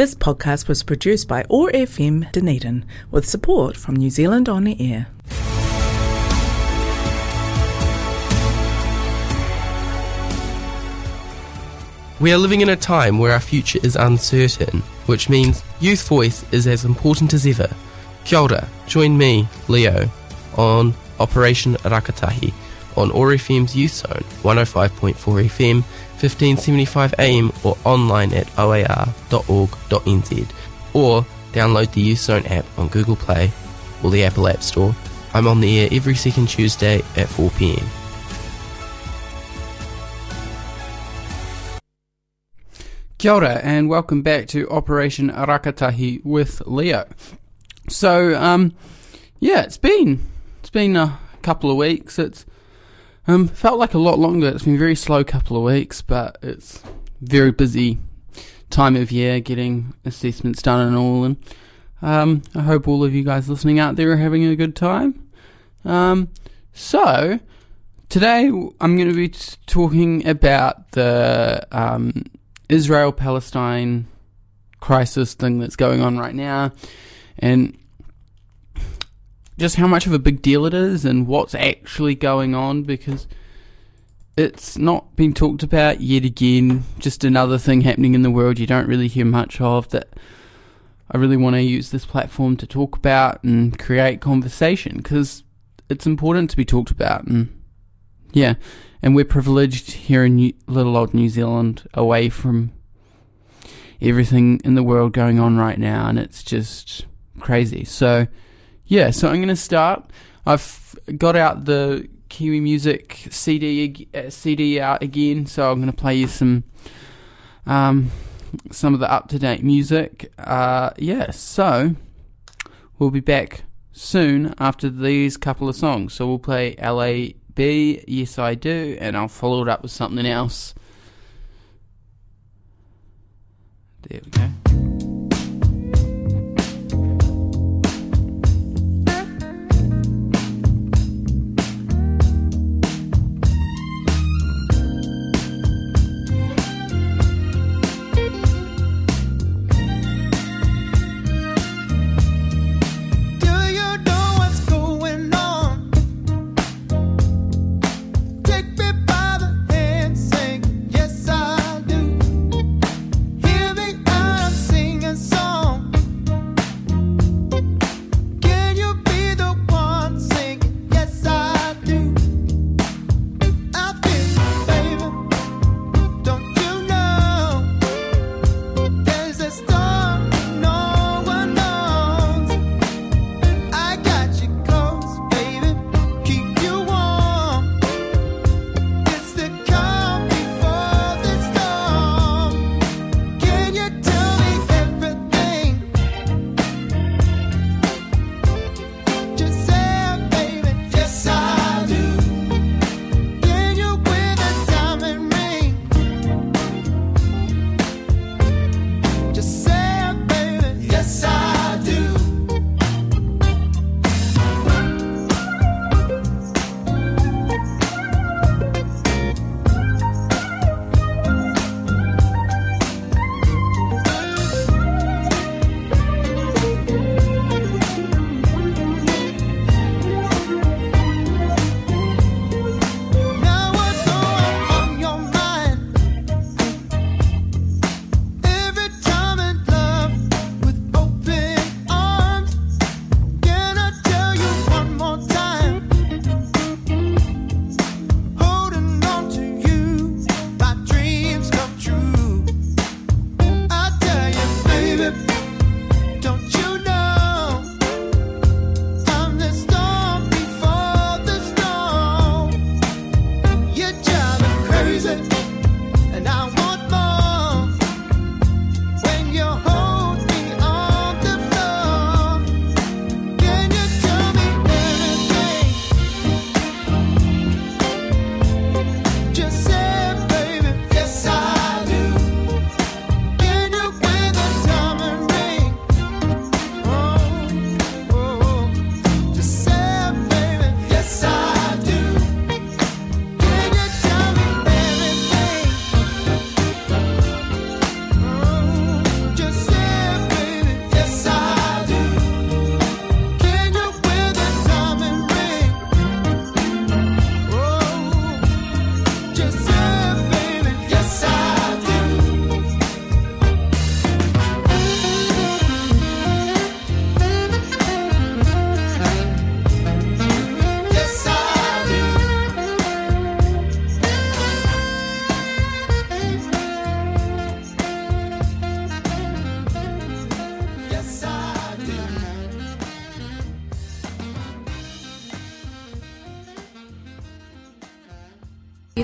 This podcast was produced by OAR FM Dunedin with support from New Zealand On the Air. We are living in a time where our future is uncertain, which means youth voice is as important as ever. Kia ora, join me, Leo, on Operation Rakatahi on OAR FM's Youth Zone, 105.4 FM, 1575 AM or online at oar.org.nz or download the Youth Zone app on Google Play or the Apple App Store. I'm on the air every second Tuesday at 4pm. Kia ora, and welcome back to Operation Rakatahi with Leo. So, um, yeah, it's been it's been a couple of weeks. It's um, felt like a lot longer. It's been a very slow couple of weeks, but it's very busy time of year getting assessments done and all. And um, I hope all of you guys listening out there are having a good time. Um, so today I'm going to be talking about the um, Israel Palestine crisis thing that's going on right now, and just how much of a big deal it is and what's actually going on because it's not been talked about yet again. Just another thing happening in the world you don't really hear much of that I really want to use this platform to talk about and create conversation because it's important to be talked about. And yeah, and we're privileged here in New- little old New Zealand away from everything in the world going on right now, and it's just crazy. So yeah, so I'm going to start. I've got out the Kiwi Music CD uh, CD out again, so I'm going to play you some um, some of the up to date music. Uh, yeah, so we'll be back soon after these couple of songs. So we'll play LAB, Yes I Do, and I'll follow it up with something else. There we go.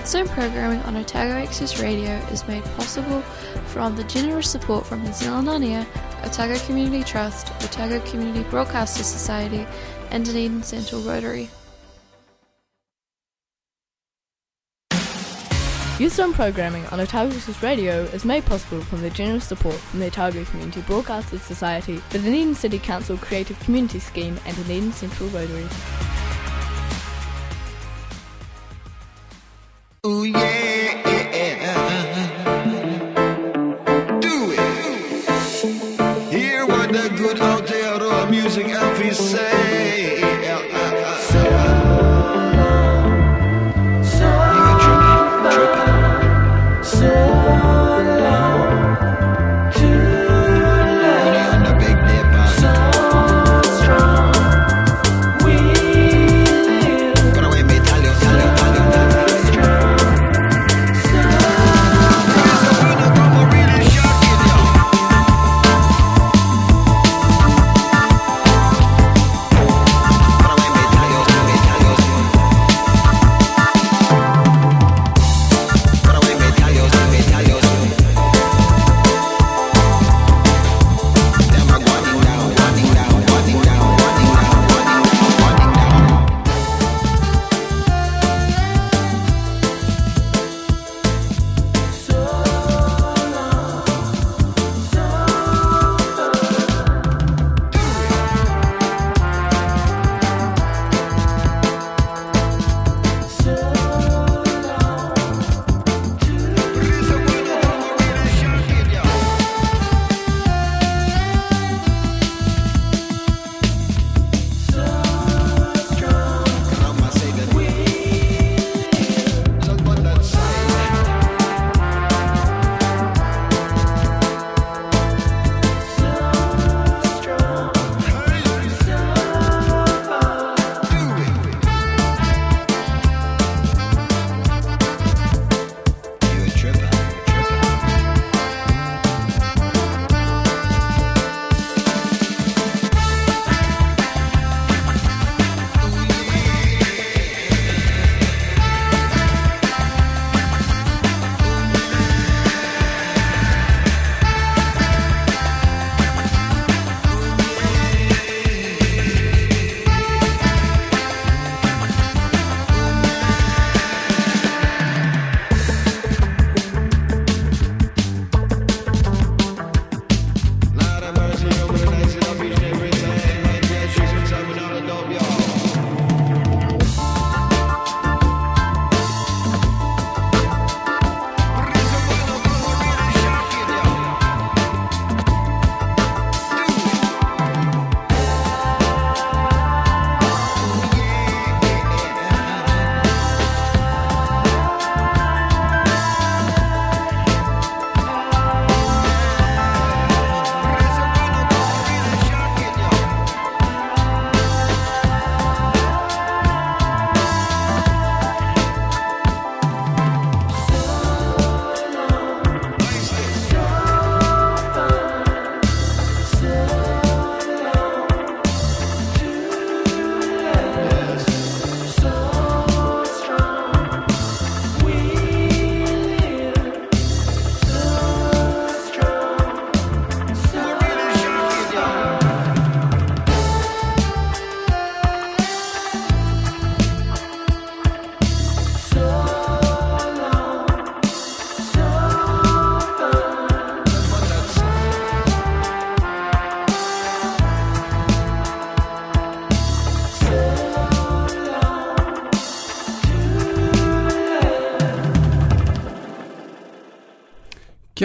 Youthzone programming on Otago Access Radio is made possible from the generous support from New Zealand On Air, Otago Community Trust, Otago Community Broadcasters Society, and Dunedin Central Rotary. Youthzone programming on Otago Access Radio is made possible from the generous support from the Otago Community Broadcasters Society, the Dunedin City Council Creative Community Scheme, and Dunedin Central Rotary. Ooh yeah,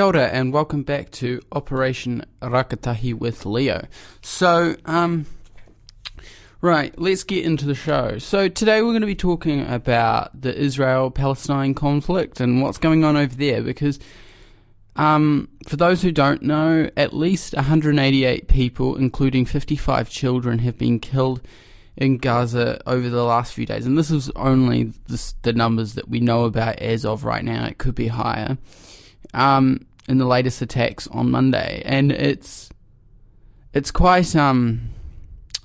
Kia ora and welcome back to Operation Rakatahi with Leo. So, um, right, let's get into the show. So today we're going to be talking about the Israel-Palestine conflict and what's going on over there because, um, for those who don't know, at least 188 people, including 55 children, have been killed in Gaza over the last few days. And this is only the, the numbers that we know about as of right now. It could be higher um, in the latest attacks on Monday, and it's it's quite um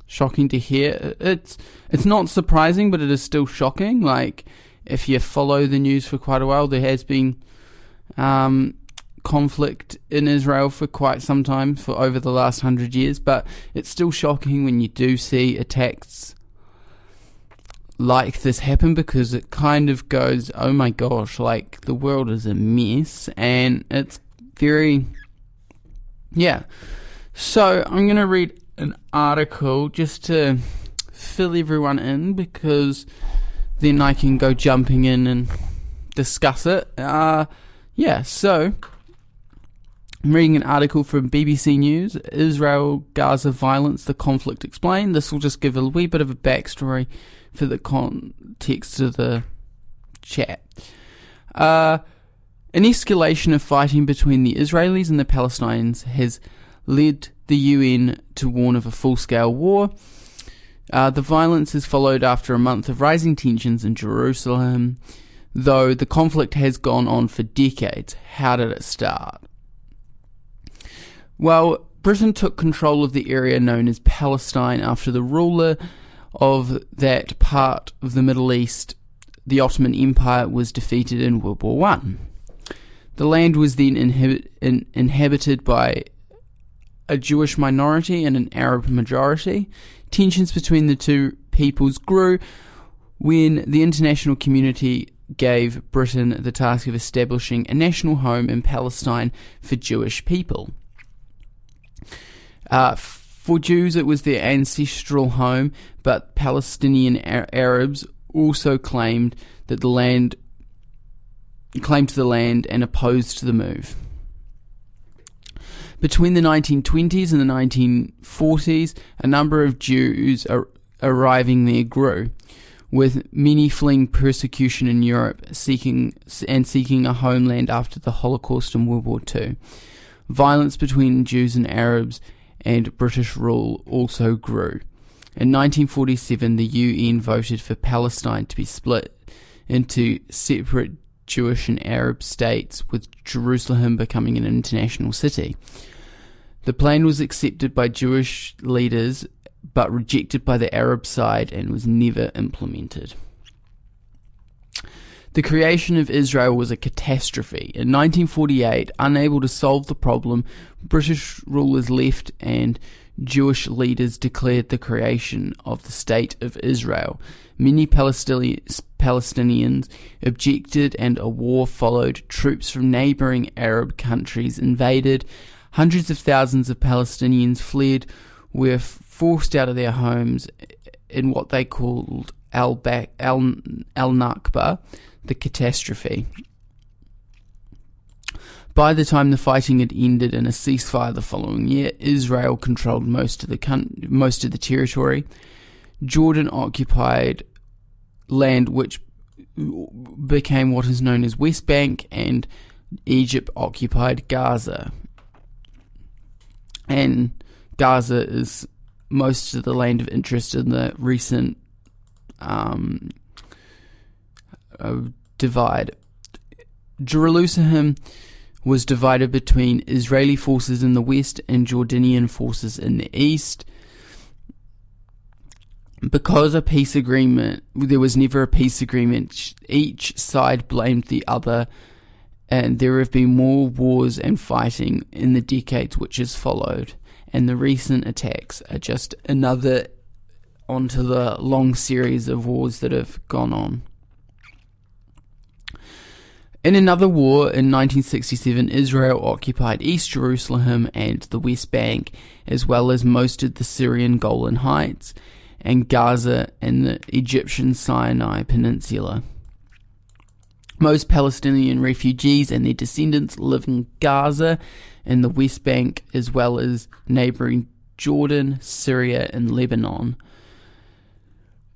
shocking to hear. It's it's not surprising, but it is still shocking. Like if you follow the news for quite a while, there has been um, conflict in Israel for quite some time, for over the last hundred years. But it's still shocking when you do see attacks like this happen because it kind of goes, oh my gosh, like the world is a mess, and it's very, yeah. So I'm going to read an article just to fill everyone in because then I can go jumping in and discuss it. Uh, yeah, so I'm reading an article from BBC News Israel Gaza violence, the conflict explained. This will just give a wee bit of a backstory for the context of the chat. Uh, an escalation of fighting between the Israelis and the Palestinians has led the UN to warn of a full scale war. Uh, the violence has followed after a month of rising tensions in Jerusalem, though the conflict has gone on for decades. How did it start? Well, Britain took control of the area known as Palestine after the ruler of that part of the Middle East, the Ottoman Empire, was defeated in World War One. The land was then in, inhabited by a Jewish minority and an Arab majority. Tensions between the two peoples grew when the international community gave Britain the task of establishing a national home in Palestine for Jewish people. Uh, for Jews, it was their ancestral home, but Palestinian Ar- Arabs also claimed that the land claimed to the land and opposed the move. Between the 1920s and the 1940s, a number of Jews ar- arriving there grew, with many fleeing persecution in Europe, seeking and seeking a homeland after the Holocaust and World War II. Violence between Jews and Arabs and British rule also grew. In 1947, the UN voted for Palestine to be split into separate Jewish and Arab states, with Jerusalem becoming an international city. The plan was accepted by Jewish leaders but rejected by the Arab side and was never implemented. The creation of Israel was a catastrophe. In 1948, unable to solve the problem, British rulers left and Jewish leaders declared the creation of the State of Israel. Many Palestinians objected and a war followed. Troops from neighboring Arab countries invaded. Hundreds of thousands of Palestinians fled, were forced out of their homes in what they called Al Nakba, the catastrophe. By the time the fighting had ended and a ceasefire the following year, Israel controlled most of the con- most of the territory. Jordan occupied land which became what is known as West Bank, and Egypt occupied Gaza. And Gaza is most of the land of interest in the recent um, uh, divide. Jerusalem was divided between Israeli forces in the west and Jordanian forces in the east. Because a peace agreement, there was never a peace agreement, each side blamed the other, and there have been more wars and fighting in the decades which has followed. And the recent attacks are just another onto the long series of wars that have gone on. In another war in 1967, Israel occupied East Jerusalem and the West Bank, as well as most of the Syrian Golan Heights and Gaza and the Egyptian Sinai Peninsula. Most Palestinian refugees and their descendants live in Gaza and the West Bank, as well as neighboring Jordan, Syria, and Lebanon.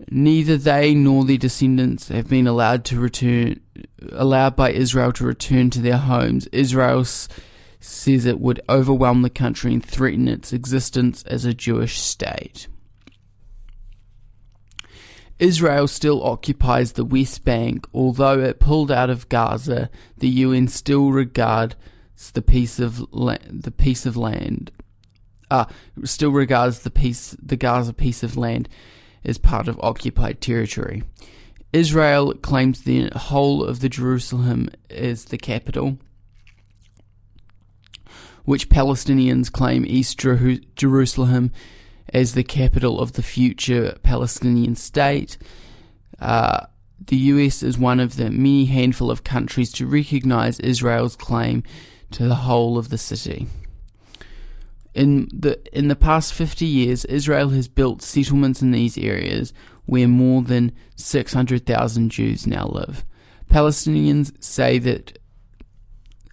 Neither they nor their descendants have been allowed to return, allowed by Israel to return to their homes. Israel says it would overwhelm the country and threaten its existence as a Jewish state. Israel still occupies the West Bank, although it pulled out of Gaza. The UN still regards the piece of la- the piece of land, uh, still regards the piece the Gaza piece of land as part of occupied territory. Israel claims the whole of the Jerusalem as the capital, which Palestinians claim East Jeru- Jerusalem as the capital of the future Palestinian state. Uh, the US is one of the many handful of countries to recognize Israel's claim to the whole of the city. In the in the past 50 years, Israel has built settlements in these areas where more than 600,000 Jews now live. Palestinians say that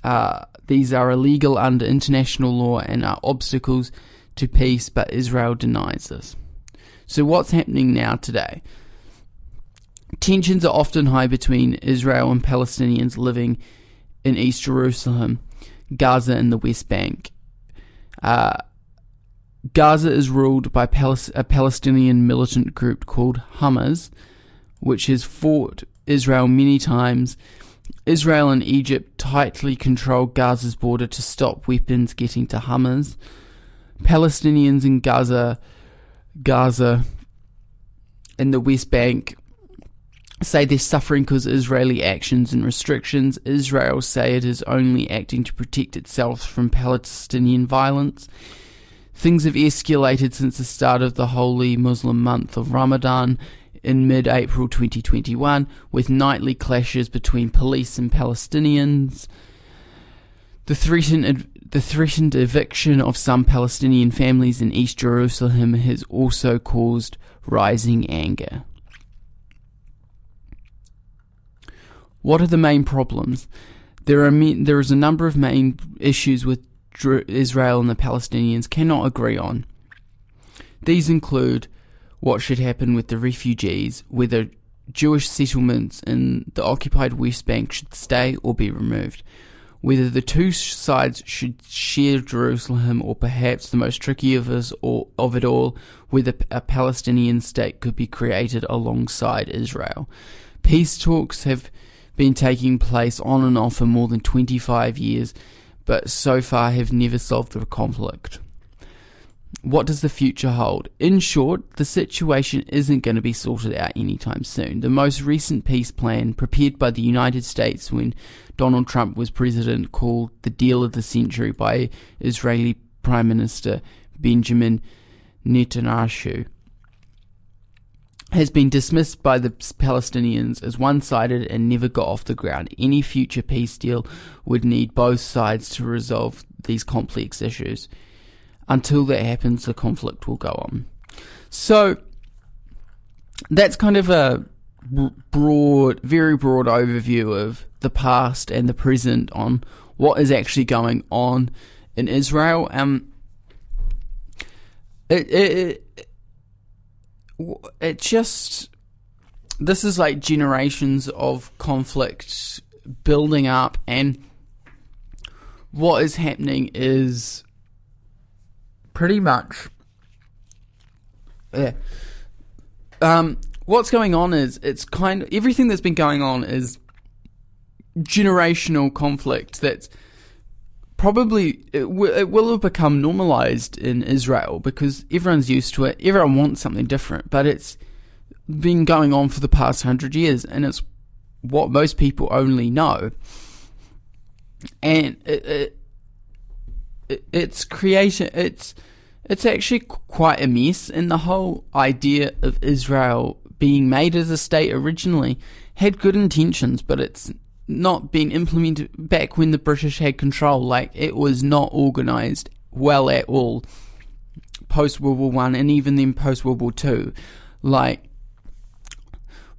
uh, these are illegal under international law and are obstacles to peace, but Israel denies this. So, what's happening now today? Tensions are often high between Israel and Palestinians living in East Jerusalem, Gaza, and the West Bank. Uh, Gaza is ruled by a Palestinian militant group called Hamas, which has fought Israel many times. Israel and Egypt tightly control Gaza's border to stop weapons getting to Hamas. Palestinians in Gaza, Gaza, and the West Bank say they're suffering because of Israeli actions and restrictions. Israel say it is only acting to protect itself from Palestinian violence. Things have escalated since the start of the holy Muslim month of Ramadan in mid April 2021, with nightly clashes between police and Palestinians. The threatened, the threatened eviction of some Palestinian families in East Jerusalem has also caused rising anger. What are the main problems? There are there is a number of main issues with Israel and the Palestinians cannot agree on. These include what should happen with the refugees, whether Jewish settlements in the occupied West Bank should stay or be removed, whether the two sides should share Jerusalem, or perhaps the most tricky of, us all, of it all, whether a Palestinian state could be created alongside Israel. Peace talks have been taking place on and off for more than 25 years, but so far have never solved the conflict. What does the future hold? In short, the situation isn't going to be sorted out anytime soon. The most recent peace plan, prepared by the United States when Donald Trump was president, called the Deal of the Century by Israeli Prime Minister Benjamin Netanyahu, has been dismissed by the Palestinians as one sided and never got off the ground. Any future peace deal would need both sides to resolve these complex issues. Until that happens, the conflict will go on. So, that's kind of a broad, very broad overview of the past and the present on what is actually going on in Israel. Um, it, it, it just this is like generations of conflict building up and what is happening is pretty much yeah. Um what's going on is it's kind of everything that's been going on is generational conflict that's probably it, w- it will have become normalized in Israel because everyone's used to it. Everyone wants something different, but it's been going on for the past hundred years, and it's what most people only know. And it, it, it it's created it's it's actually quite a mess, and the whole idea of Israel being made as a state originally had good intentions, but it's not been implemented back when the British had control. Like it was not organised well at all post World War One and even then post World War Two. Like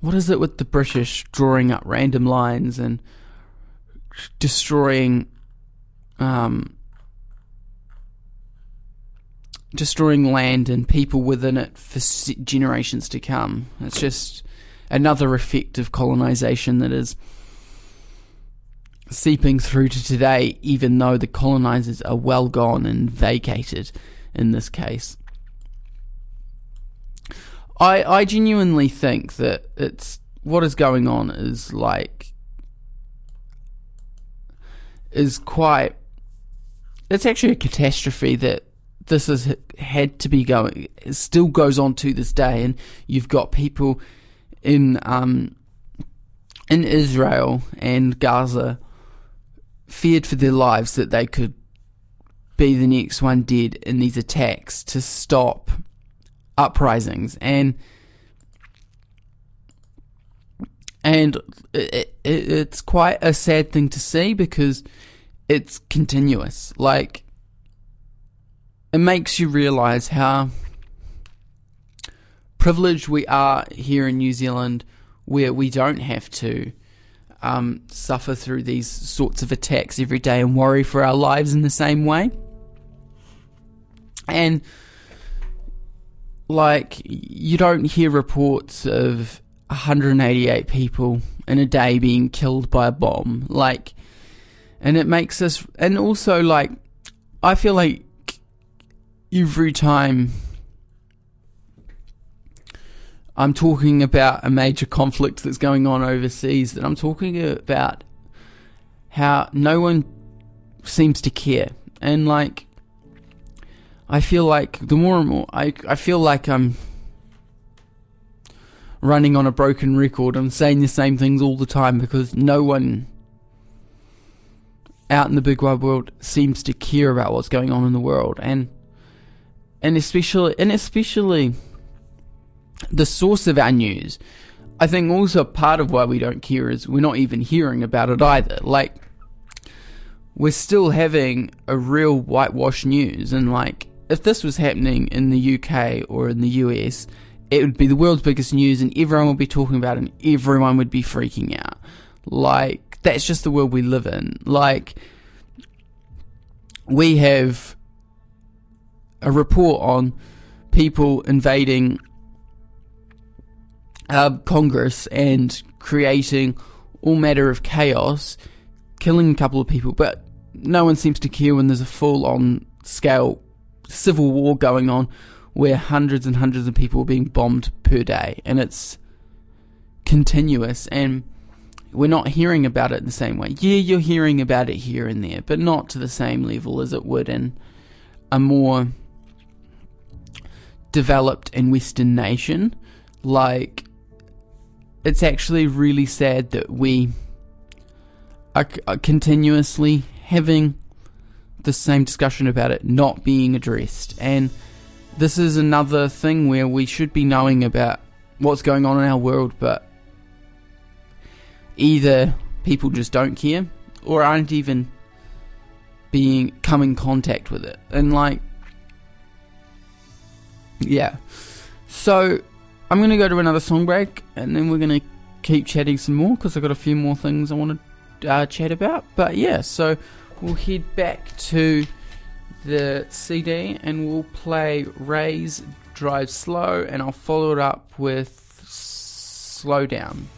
what is it with the British drawing up random lines and destroying um destroying land and people within it for generations to come. It's just another effect of colonization that is seeping through to today, even though the colonizers are well gone and vacated in this case. I I genuinely think that it's what is going on is like is quite it's actually a catastrophe that this has had to be going it still goes on to this day and you've got people in um in Israel and Gaza feared for their lives that they could be the next one dead in these attacks to stop uprisings. And and it, it, it's quite a sad thing to see because it's continuous. Like it makes you realize how privileged we are here in New Zealand where we don't have to um, suffer through these sorts of attacks every day and worry for our lives in the same way. And like you don't hear reports of 188 people in a day being killed by a bomb like and it makes us and also like I feel like every time I'm talking about a major conflict that's going on overseas, that I'm talking about how no one seems to care. And like, I feel like the more and more, I, I feel like I'm running on a broken record. I'm saying the same things all the time because no one out in the big wide world seems to care about what's going on in the world. And, and especially, and especially, the source of our news. I think also part of why we don't care is we're not even hearing about it either. Like, we're still having a real whitewash news, and like, if this was happening in the UK or in the US, it would be the world's biggest news, and everyone would be talking about it, and everyone would be freaking out. Like, that's just the world we live in. Like, we have a report on people invading uh, Congress and creating all matter of chaos, killing a couple of people, but no one seems to care when there's a full on scale civil war going on where hundreds and hundreds of people are being bombed per day and it's continuous and we're not hearing about it in the same way. Yeah, you're hearing about it here and there, but not to the same level as it would in a more developed and Western nation like it's actually really sad that we are, are continuously having the same discussion about it not being addressed. And this is another thing where we should be knowing about what's going on in our world, but either people just don't care or aren't even being come in contact with it. And like yeah. So I'm going to go to another song break and then we're going to keep chatting some more because I've got a few more things I want to uh, chat about. But yeah, so we'll head back to the CD and we'll play Rei's Drive Slow and I'll follow it up with Slow Down.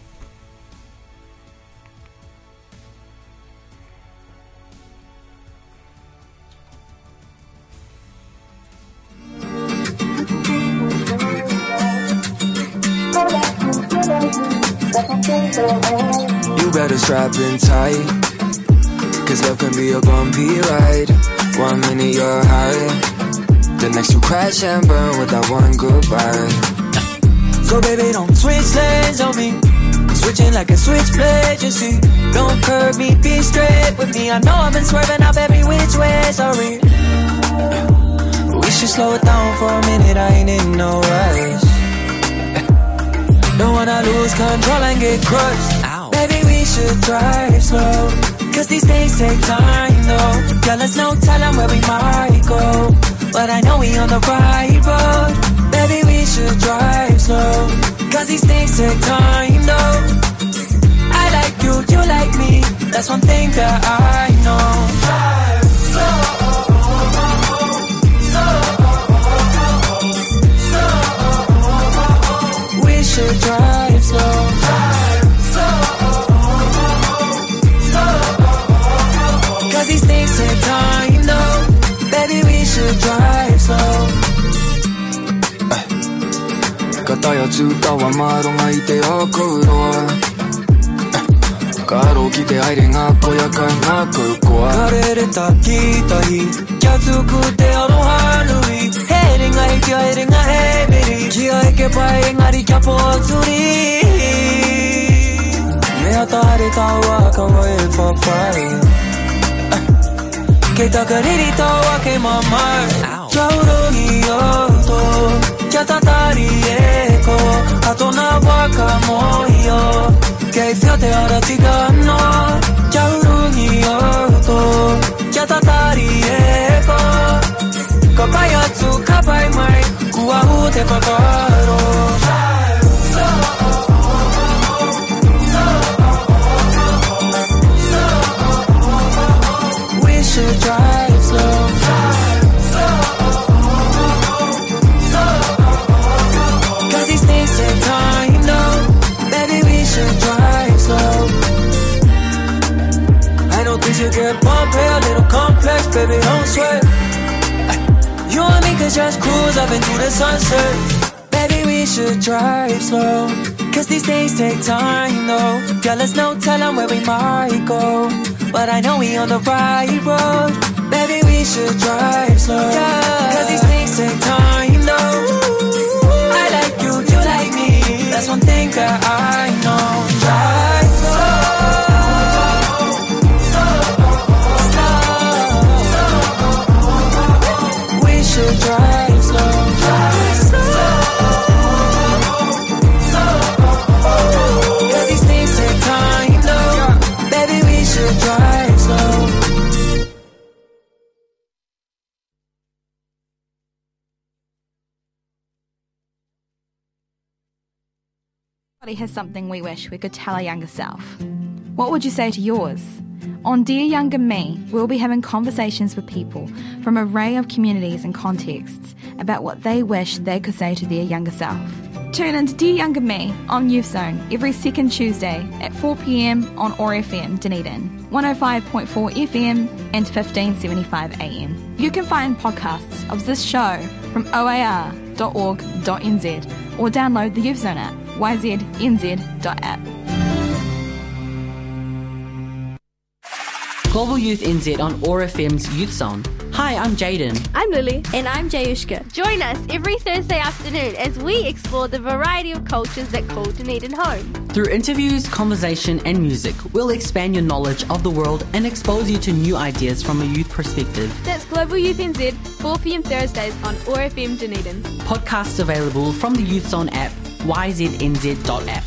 You better strap in tight. Cause love can be a bumpy ride. One minute you're high. The next you crash and burn with that one goodbye. So baby, don't switch lanes on me. Switching like a switchblade, you see. Don't curb me, be straight with me. I know I've been swerving up every which way, sorry. We should slow it down for a minute, I ain't in no rush. Don't wanna lose control and get crushed. Baby, we should drive slow. Cause these things take time though. Girl, there's no telling where we might go. But I know we on the right road. Baby, we should drive slow. Cause these things take time though. I like you, you like me. That's one thing that I know. We to drive slow. Cause these things take time you know. Baby, we should drive slow. 片や中華はマロがいておくろカード来てアイレがこやかなく怖がれれたギターキャズクてアロハ 해링아 해겨 해링아 해베리 기어에게 바잉아리 갸포 소리 내가 whare taua ka wai e whawhai Kei takariri taua ke mamai Taurongi o to Kia tatari e ko A tona waka moi o Kei whio te ara tika no Taurongi o to Kia tatari e ko Ka pai atu ka pai mai Kua hu te whakaro We should drive slow. Cause these things take time. Maybe we should drive slow. Things you get bumpy, a little complex, baby, don't sweat. Just cruise up into the sunset. Baby, we should drive slow. Cause these things take time, though. Yeah, there's no telling where we might go. But I know we on the right road. Baby, we should drive slow. Yeah. Cause these things take time, though. I like you, you like me. That's one thing that I Has something we wish we could tell our younger self. What would you say to yours? On Dear Younger Me, we'll be having conversations with people from an array of communities and contexts about what they wish they could say to their younger self. Tune in to Dear Younger Me on Youth Zone every second Tuesday at 4pm on OAR FM Dunedin, 105.4 FM and 1575 AM. You can find podcasts of this show from oar.org.nz or download the Youth Zone app, yznz.app. Global Youth NZ on OAR FM's Youth Zone. Hi, I'm Jaden. I'm Lily. And I'm Jayushka. Join us every Thursday afternoon as we explore the variety of cultures that call Dunedin home. Through interviews, conversation, and music, we'll expand your knowledge of the world and expose you to new ideas from a youth perspective. That's Global Youth NZ, 4pm Thursdays on OAR FM Dunedin. Podcasts available from the Youth Zone app, yznz.app.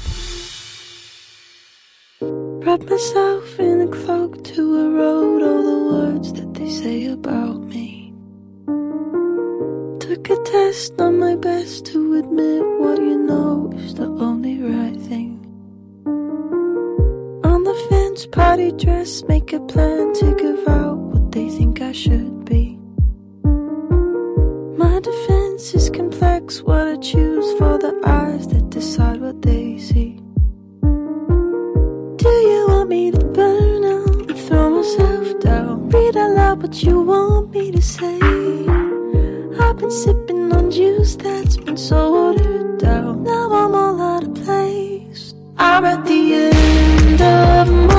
Wrap myself in a cloak to erode all the words that they say about me. Took a test on my best to admit what you know is the only right thing. On the fence, party dress, make a plan to give out what they think I should defense is complex, what I choose for the eyes that decide what they see. Do you want me to burn out and throw myself down? Read out loud what you want me to say. I've been sipping on juice that's been so watered down. Now I'm all out of place. I'm at the end of my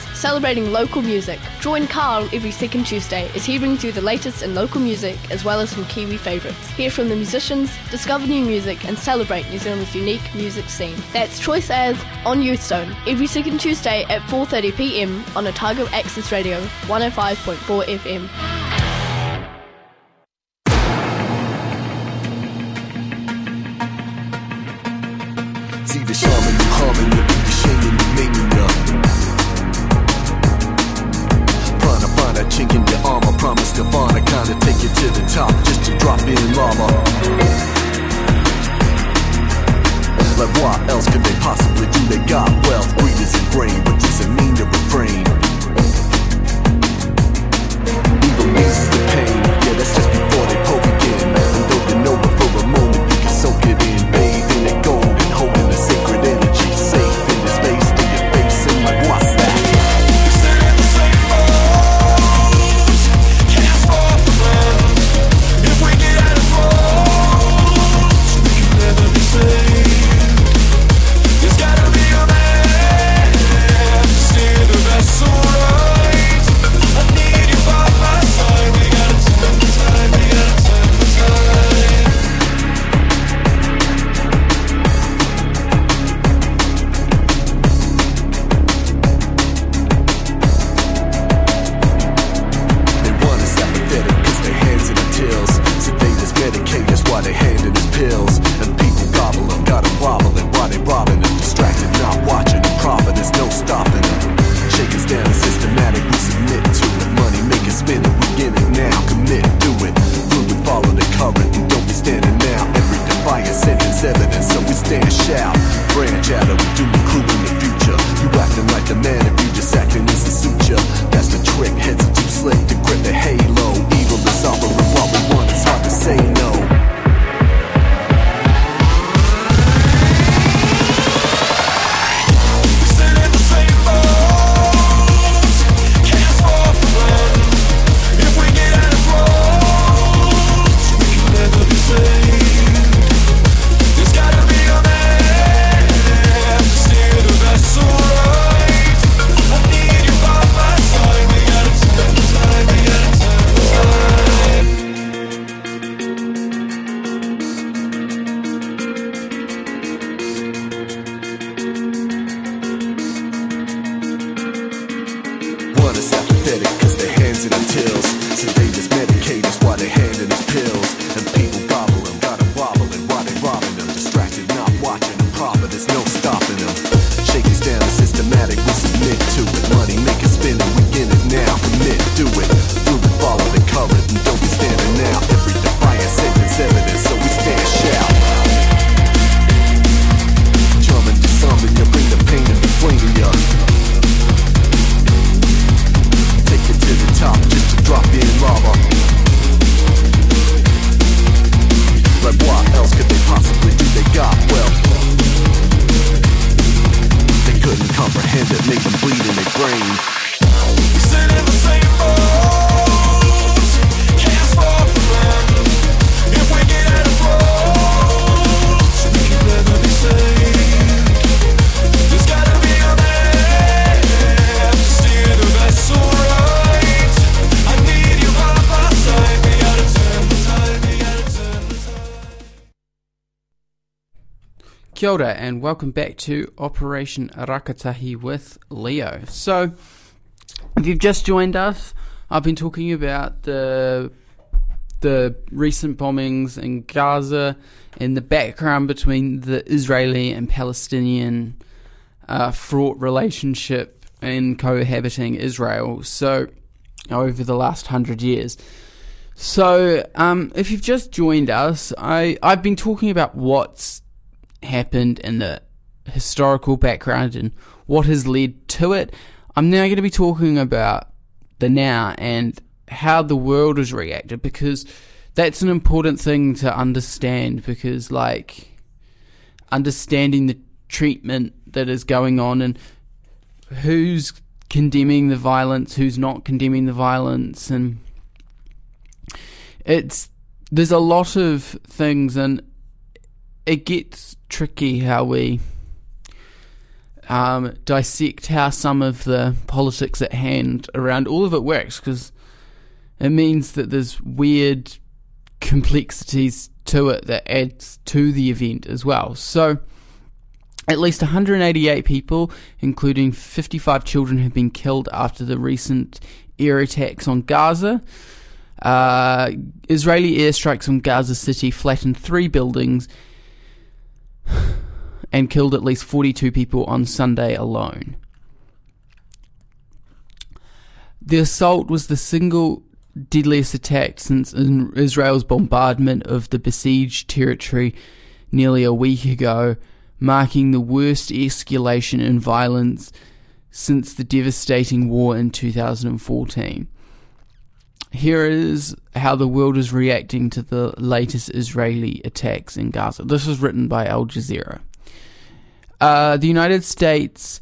celebrating local music. Join Carl every second Tuesday as he brings you the latest in local music as well as some Kiwi favourites. Hear from the musicians, discover new music, and celebrate New Zealand's unique music scene. That's Choice Airs on Youth Zone every second Tuesday at 4:30 p.m. on Otago Access Radio 105.4 FM. welcome back to Operation Rakatahi with Leo. So, if you've just joined us, I've been talking about the the recent bombings in Gaza and the background between the Israeli and Palestinian uh, fraught relationship in cohabiting Israel. So, over the last hundred years. So, um, if you've just joined us, I, I've been talking about what's happened in the historical background and what has led to it. I'm now going to be talking about the now and how the world has reacted because that's an important thing to understand because, like, understanding the treatment that is going on and who's condemning the violence, who's not condemning the violence, and it's there's a lot of things, and it gets tricky how we um, dissect how some of the politics at hand around all of it works because it means that there's weird complexities to it that adds to the event as well. So, at least 188 people, including 55 children, have been killed after the recent air attacks on Gaza. Uh, Israeli airstrikes on Gaza City flattened three buildings and killed at least 42 people on Sunday alone. The assault was the single deadliest attack since Israel's bombardment of the besieged territory nearly a week ago, marking the worst escalation in violence since the devastating war in 2014. Here is how the world is reacting to the latest Israeli attacks in Gaza. This was written by Al Jazeera. Uh, the United States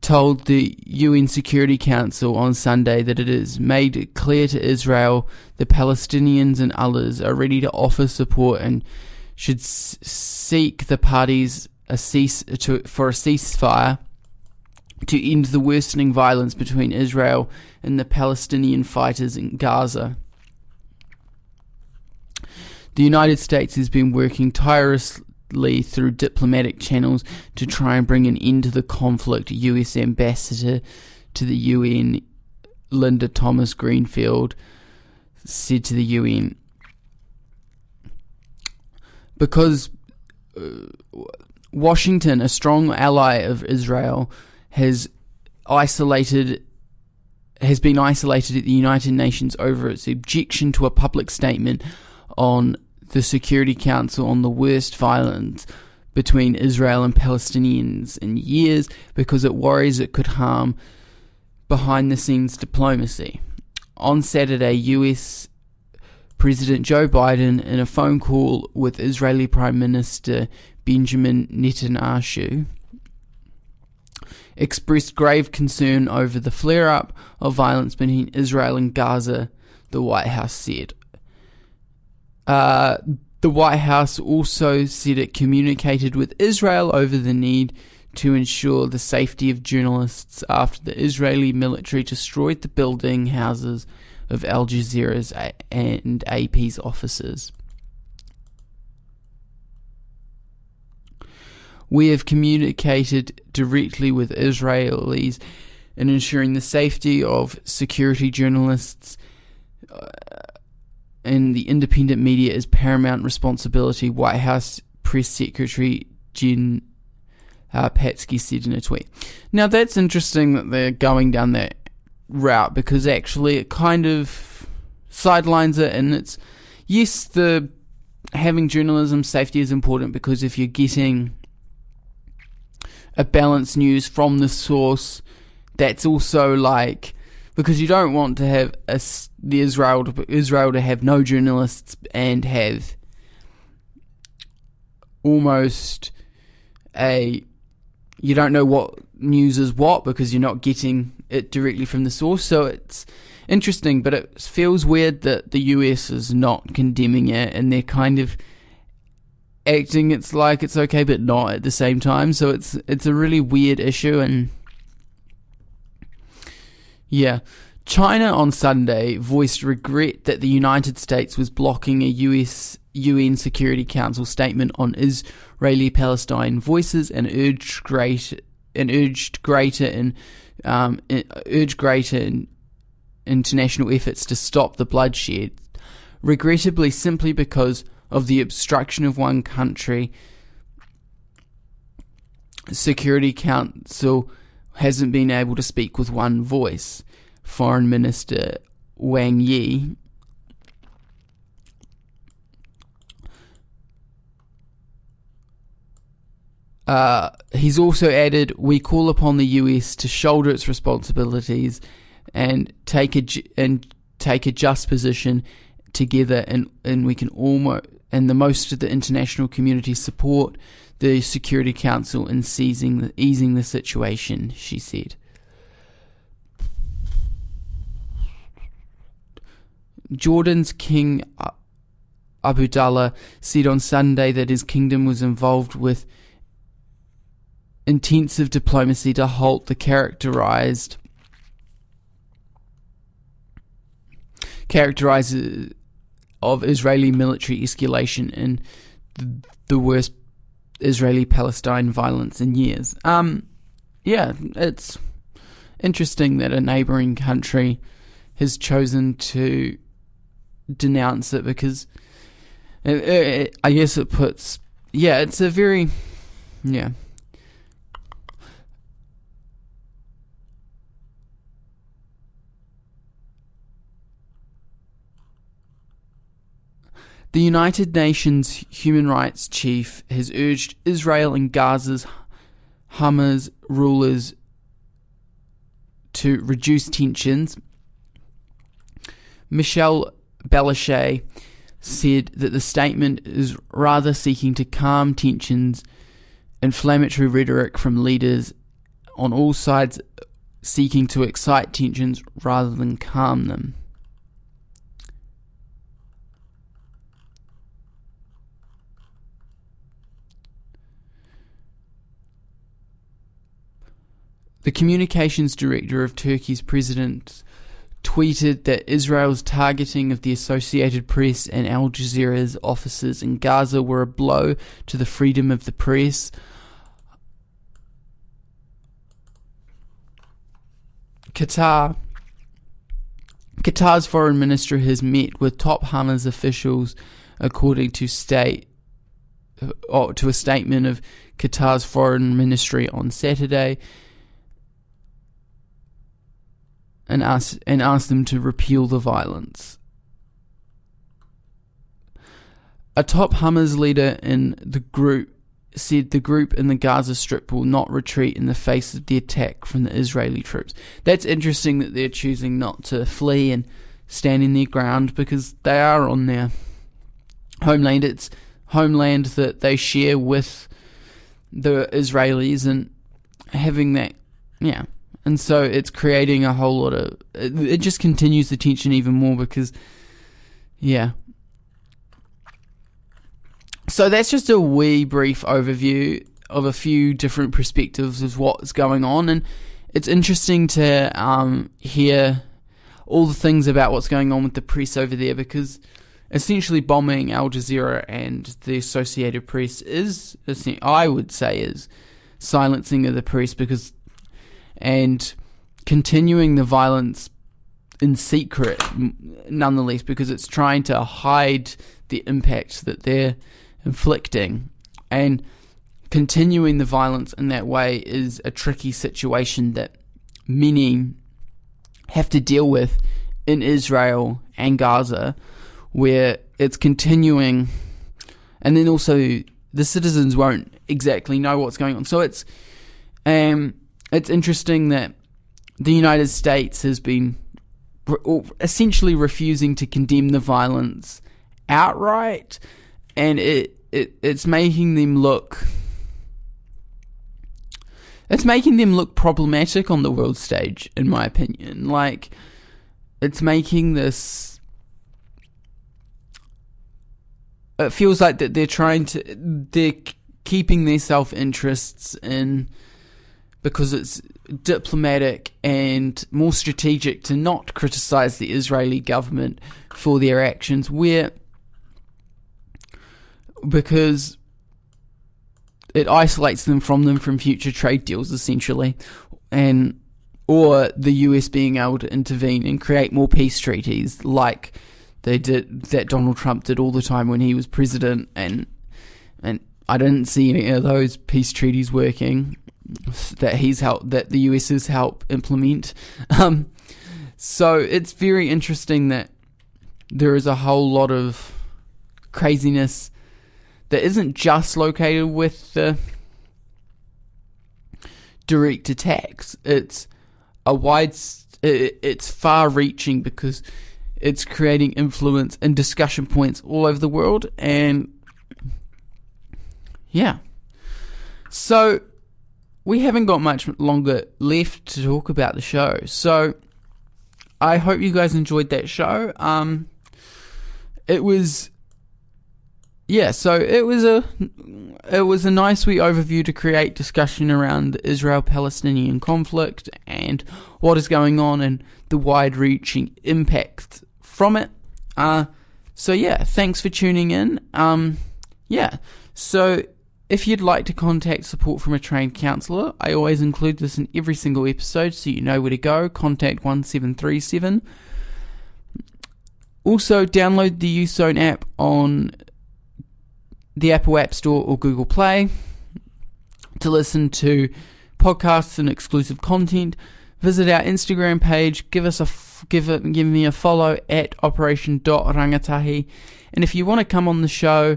told the UN Security Council on Sunday that it has made clear to Israel the Palestinians and others are ready to offer support and should s- seek the parties a cease to, for a ceasefire to end the worsening violence between Israel and the Palestinian fighters in Gaza. The United States has been working tirelessly through diplomatic channels to try and bring an end to the conflict. U.S. Ambassador to the UN, Linda Thomas Greenfield, said to the UN. Because uh, Washington, a strong ally of Israel, has isolated has been isolated at the United Nations over its objection to a public statement on the Security Council on the worst violence between Israel and Palestinians in years because it worries it could harm behind the scenes diplomacy. On Saturday, US President Joe Biden, in a phone call with Israeli Prime Minister Benjamin Netanyahu, expressed grave concern over the flare up of violence between Israel and Gaza, the White House said. Uh, the White House also said it communicated with Israel over the need to ensure the safety of journalists after the Israeli military destroyed the building houses of Al Jazeera's and AP's offices. We have communicated directly with Israelis in ensuring the safety of security journalists uh, and the independent media is paramount responsibility, White House Press Secretary Jen uh, Psaki said in a tweet. Now, that's interesting that they're going down that route because actually it kind of sidelines it and it's yes the having journalism safety is important because if you're getting a balanced news from the source that's also like because you don't want to have a, the Israel to, Israel to have no journalists and have almost a you don't know what news is what because you're not getting it directly from the source. So it's interesting, but it feels weird that the US is not condemning it and they're kind of acting it's like it's okay but not at the same time. So it's it's a really weird issue and yeah. China on Sunday voiced regret that the United States was blocking a US UN Security Council statement on Israeli Palestine voices and urged great and urged greater and um, urged greater in international efforts to stop the bloodshed. Regrettably, simply because of the obstruction of one country. Security Council hasn't been able to speak with one voice. Foreign Minister Wang Yi Uh, he's also added, "We call upon the U.S. to shoulder its responsibilities and take a and take a just position together, and and we can almost and the most of the international community support the Security Council in seizing the, easing the situation." She said. Jordan's King A- Abdullah said on Sunday that his kingdom was involved with intensive diplomacy to halt the characterized uh, of Israeli military escalation in the, worst Israeli-Palestine violence in years. Um, yeah, it's interesting that a neighboring country has chosen to denounce it because it, it, I guess it puts yeah, it's a very yeah. The United Nations human rights chief has urged Israel and Gaza's Hamas rulers to reduce tensions. Michelle Bachelet said that the statement is rather seeking to calm tensions, inflammatory rhetoric from leaders on all sides seeking to excite tensions rather than calm them. The communications director of Turkey's president tweeted that Israel's targeting of the Associated Press and Al Jazeera's offices in Gaza were a blow to the freedom of the press. Qatar Qatar's foreign minister has met with top Hamas officials, according to state uh, to a statement of Qatar's foreign ministry on Saturday. And ask and ask them to repeal the violence. A top Hamas leader in the group said the group in the Gaza Strip will not retreat in the face of the attack from the Israeli troops. That's interesting that they're choosing not to flee and stand in their ground because they are on their homeland. It's homeland that they share with the Israelis and having that, yeah, and so it's creating a whole lot of it, it just continues the tension even more because yeah. So that's just a wee brief overview of a few different perspectives of what's going on. And it's interesting to um, hear all the things about what's going on with the press over there because essentially bombing Al Jazeera and the Associated Press is, I would say, is silencing of the press because and continuing the violence in secret, nonetheless, because it's trying to hide the impact that they're inflicting. And continuing the violence in that way is a tricky situation that many have to deal with in Israel and Gaza, where it's continuing, and then also the citizens won't exactly know what's going on. So it's um, it's interesting that the United States has been re- essentially refusing to condemn the violence outright, and it, it it's making them look. It's making them look problematic on the world stage, in my opinion. Like, it's making this. It feels like that they're trying to. They're keeping their self interests in because it's diplomatic and more strategic to not criticize the Israeli government for their actions, where because it isolates them from them from future trade deals essentially, and or the US being able to intervene and create more peace treaties like they did that Donald Trump did all the time when he was president and and I didn't see any of those peace treaties working that he's helped that the US has helped implement. Um, so it's very interesting that there is a whole lot of craziness that isn't just located with the direct attacks. It's a wide, it's far reaching because it's creating influence and discussion points all over the world. And yeah. So we haven't got much longer left to talk about the show. So I hope you guys enjoyed that show. Um, it was yeah, so it was a it was a nice wee overview to create discussion around the Israel-Palestinian conflict and what is going on and the wide-reaching impact from it. Uh, so yeah, thanks for tuning in. Um, yeah, so if you'd like to contact support from a trained counsellor, I always include this in every single episode so you know where to go. Contact 1737. Also, download the Youthzone app on the Apple App Store or Google Play to listen to podcasts and exclusive content. Visit our Instagram page. Give us a give it give me a follow at operation.rangatahi. And if you want to come on the show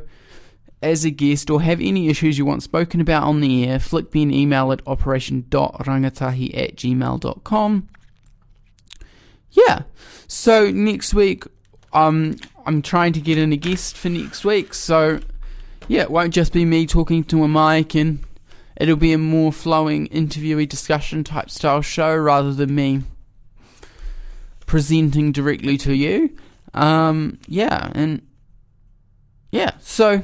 as a guest or have any issues you want spoken about on the air, flick me an email at operation.rangatahi at gmail.com. Yeah. So next week, um, I'm trying to get in a guest for next week. So yeah, it won't just be me talking to a mic and it'll be a more flowing interviewee discussion type style show rather than me presenting directly to you. Um, yeah, and yeah, so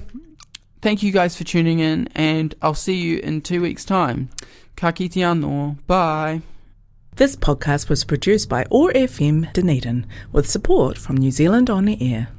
thank you guys for tuning in and I'll see you in two weeks' time. Ka kite anō. Bye. This podcast was produced by OAR FM Dunedin with support from New Zealand On the Air.